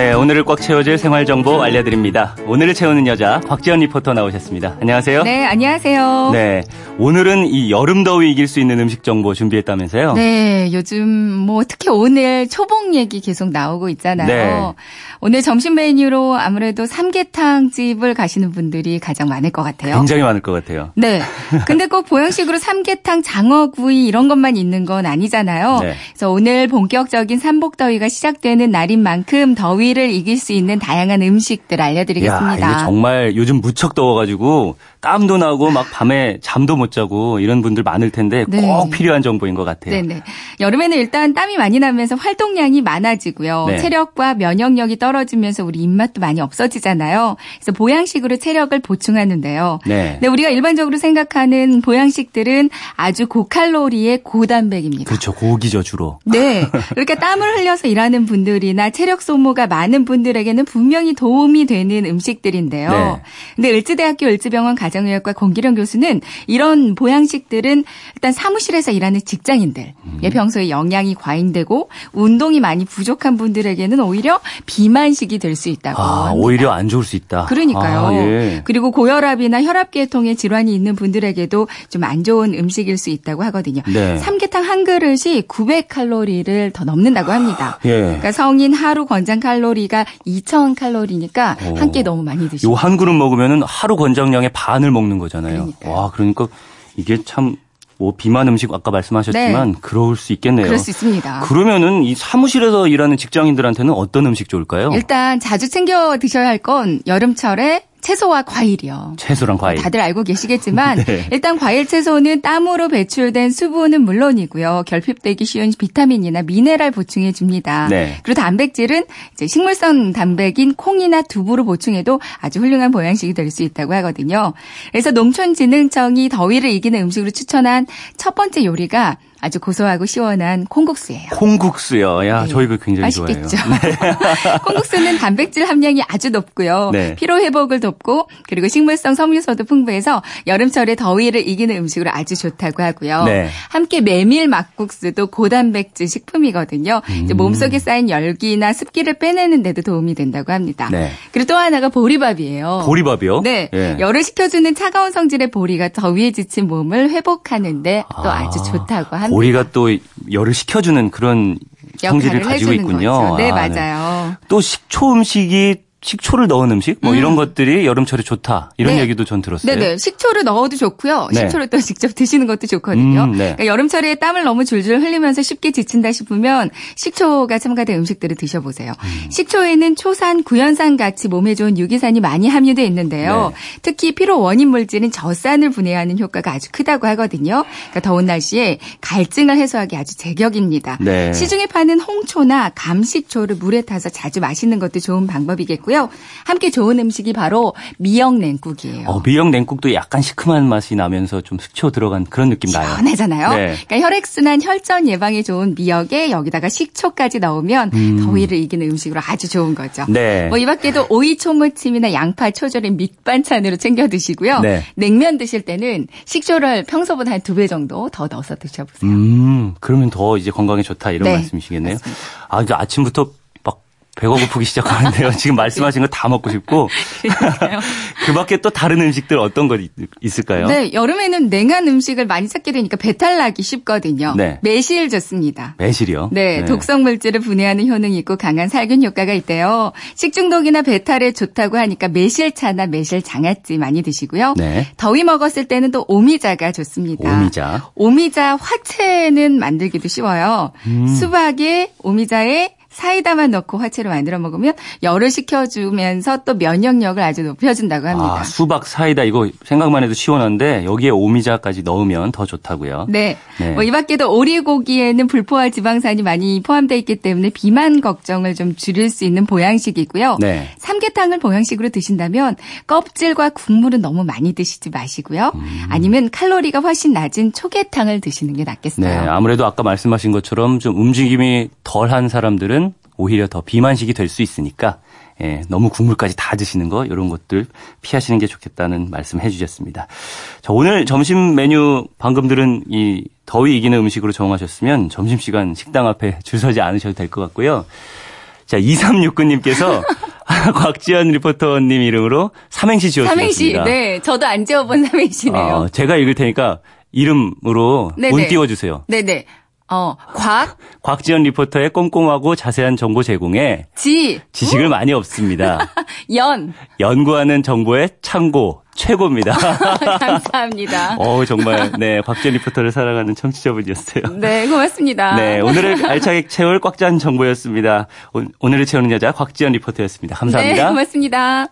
네, 오늘을 꽉 채워줄 생활 정보 알려드립니다. 오늘을 채우는 여자 곽지연 리포터 나오셨습니다. 안녕하세요. 네, 안녕하세요. 네, 오늘은 이 여름 더위 이길 수 있는 음식 정보 준비했다면서요? 네, 요즘 뭐 특히 오늘 초복 얘기 계속 나오고 있잖아요. 네. 오늘 점심 메뉴로 아무래도 삼계탕 집을 가시는 분들이 가장 많을 것 같아요. 굉장히 많을 것 같아요. 네. 근데 꼭 보양식으로 삼계탕, 장어구이 이런 것만 있는 건 아니잖아요. 네. 그래서 오늘 본격적인 삼복더위가 시작되는 날인 만큼 더위 를 이길 수 있는 다양한 음식들 알려드리겠습니다. 야, 이게 정말 요즘 무척 더워가지고 땀도 나고 막 밤에 잠도 못 자고 이런 분들 많을 텐데 네. 꼭 필요한 정보인 것 같아요. 네네. 여름에는 일단 땀이 많이 나면서 활동량이 많아지고요. 네. 체력과 면역력이 떨어지면서 우리 입맛도 많이 없어지잖아요. 그래서 보양식으로 체력을 보충하는데요. 네. 근데 우리가 일반적으로 생각하는 보양식들은 아주 고칼로리의 고단백입니다. 그렇죠. 고기죠 주로. 네. 이렇게 땀을 흘려서 일하는 분들이나 체력 소모가 많은 분들에게는 분명히 도움이 되는 음식들인데요. 네. 근데 을지대학교 을지병원 가 정의학과 공기령 교수는 이런 보양식들은 일단 사무실에서 일하는 직장인들, 음. 예, 평소에 영양이 과잉되고 운동이 많이 부족한 분들에게는 오히려 비만식이 될 수 있다고 아, 합니다. 오히려 안 좋을 수 있다. 그러니까요. 아, 예. 그리고 고혈압이나 혈압계통의 질환이 있는 분들에게도 좀 안 좋은 음식일 수 있다고 하거든요. 네. 삼계탕 한 그릇이 900칼로리를 더 넘는다고 합니다. 예. 그러니까 성인 하루 권장 칼로리가 2,000 칼로리니까 오. 한끼 너무 많이 드시고. 요한 그릇 먹으면은 하루 권장량의 반을 먹는 거잖아요. 그러니까요. 와, 그러니까 이게 참, 뭐, 비만 음식 아까 말씀하셨지만, 그럴 수 있겠네요. 네. 그럴 수 있습니다. 그러면은 이 사무실에서 일하는 직장인들한테는 어떤 음식 좋을까요? 일단 자주 챙겨 드셔야 할 건 여름철에 채소와 과일이요. 채소랑 과일. 다들 알고 계시겠지만 네. 일단 과일 채소는 땀으로 배출된 수분은 물론이고요. 결핍되기 쉬운 비타민이나 미네랄 보충해 줍니다. 네. 그리고 단백질은 이제 식물성 단백인 콩이나 두부로 보충해도 아주 훌륭한 보양식이 될 수 있다고 하거든요. 그래서 농촌진흥청이 더위를 이기는 음식으로 추천한 첫 번째 요리가 아주 고소하고 시원한 콩국수예요. 콩국수요. 야, 네. 저희 그 굉장히 맛있겠죠. 좋아해요. 콩국수는 단백질 함량이 아주 높고요. 네. 피로 회복을 돕고 그리고 식물성 섬유소도 풍부해서 여름철에 더위를 이기는 음식으로 아주 좋다고 하고요. 네. 함께 메밀 막국수도 고단백질 식품이거든요. 음. 몸속에 쌓인 열기나 습기를 빼내는 데도 도움이 된다고 합니다. 네. 그리고 또 하나가 보리밥이에요. 보리밥이요? 네. 예. 열을 식혀주는 차가운 성질의 보리가 더위에 지친 몸을 회복하는데 또 아, 아주 좋다고 합니다. 보리가 또 열을 식혀주는 그런 성질을 가지고 있군요. 거죠. 네, 아, 맞아요. 또 식초 음식이 식초를 넣은 음식 뭐 이런 것들이 여름철에 좋다 이런 음. 네. 얘기도 전 들었어요. 네네. 식초를 넣어도 좋고요. 네. 식초를 또 직접 드시는 것도 좋거든요. 음, 네. 그러니까 여름철에 땀을 너무 줄줄 흘리면서 쉽게 지친다 싶으면 식초가 첨가된 음식들을 드셔보세요. 음. 식초에는 초산, 구연산 같이 몸에 좋은 유기산이 많이 함유되어 있는데요. 네. 특히 피로 원인 물질인 젖산을 분해하는 효과가 아주 크다고 하거든요. 그러니까 더운 날씨에 갈증을 해소하기 아주 제격입니다. 네. 시중에 파는 홍초나 감식초를 물에 타서 자주 마시는 것도 좋은 방법이겠고요. 함께 좋은 음식이 바로 미역 냉국이에요. 어, 미역 냉국도 약간 시큼한 맛이 나면서 좀 식초 들어간 그런 느낌 나요. 시원하잖아요. 네. 그러니까 혈액순환, 혈전 예방에 좋은 미역에 여기다가 식초까지 넣으면 더위를 이기는 음식으로 아주 좋은 거죠. 음. 네. 뭐이 밖에도 오이 초무침이나 양파 초절임 밑반찬으로 챙겨 드시고요. 네. 냉면 드실 때는 식초를 평소보다 한 두 배 정도 더 넣어서 드셔보세요. 음, 그러면 더 이제 건강에 좋다 이런 네, 말씀이시겠네요. 맞습니다. 아, 이제 아침부터 막 배가 고프기 시작하는데요. 지금 말씀하신 거 다 먹고 싶고. 그 밖에 또 다른 음식들 어떤 거 있- 있을까요? 네, 여름에는 냉한 음식을 많이 찾게 되니까 배탈 나기 쉽거든요. 네. 매실 좋습니다. 매실이요? 네, 독성 물질을 분해하는 효능이 있고 강한 살균 효과가 있대요. 식중독이나 배탈에 좋다고 하니까 매실차나 매실 장아찌 많이 드시고요. 네. 더위 먹었을 때는 또 오미자가 좋습니다. 오미자. 오미자 화채는 만들기도 쉬워요. 음. 수박에 오미자에 사이다만 넣고 화채로 만들어 먹으면 열을 식혀주면서 또 면역력을 아주 높여준다고 합니다. 아, 수박 사이다 이거 생각만 해도 시원한데 여기에 오미자까지 넣으면 더 좋다고요. 네. 네. 뭐이 밖에도 오리고기에는 불포화 지방산이 많이 포함되어 있기 때문에 비만 걱정을 좀 줄일 수 있는 보양식이고요. 네. 삼계탕을 보양식으로 드신다면 껍질과 국물은 너무 많이 드시지 마시고요. 음. 아니면 칼로리가 훨씬 낮은 초계탕을 드시는 게 낫겠어요. 네, 아무래도 아까 말씀하신 것처럼 좀 움직임이 덜한 사람들은 오히려 더 비만식이 될 수 있으니까 예, 너무 국물까지 다 드시는 거 이런 것들 피하시는 게 좋겠다는 말씀 해 주셨습니다. 자, 오늘 점심 메뉴 방금 들은 이 더위 이기는 음식으로 정하셨으면 점심시간 식당 앞에 줄 서지 않으셔도 될 것 같고요. 자, 2369님께서 곽지연 리포터님 이름으로 삼행시 지어주셨습니다. 삼행시, 네. 저도 안 지어본 삼행시네요. 어, 제가 읽을 테니까 이름으로 네네. 운 띄워주세요. 네네. 어, 곽, 곽지연 리포터의 꼼꼼하고 자세한 정보 제공에 지, 지식을 많이 없습니다. 연. 연구하는 정보의 참고 최고입니다. 감사합니다. 어 정말 네 곽지연 리포터를 사랑하는 청취자분이었어요. 네, 고맙습니다. 네 오늘을 알차게 채울 꽉 찬 정보였습니다. 오, 오늘을 채우는 여자 곽지연 리포터였습니다. 네, 감사합니다. 고맙습니다.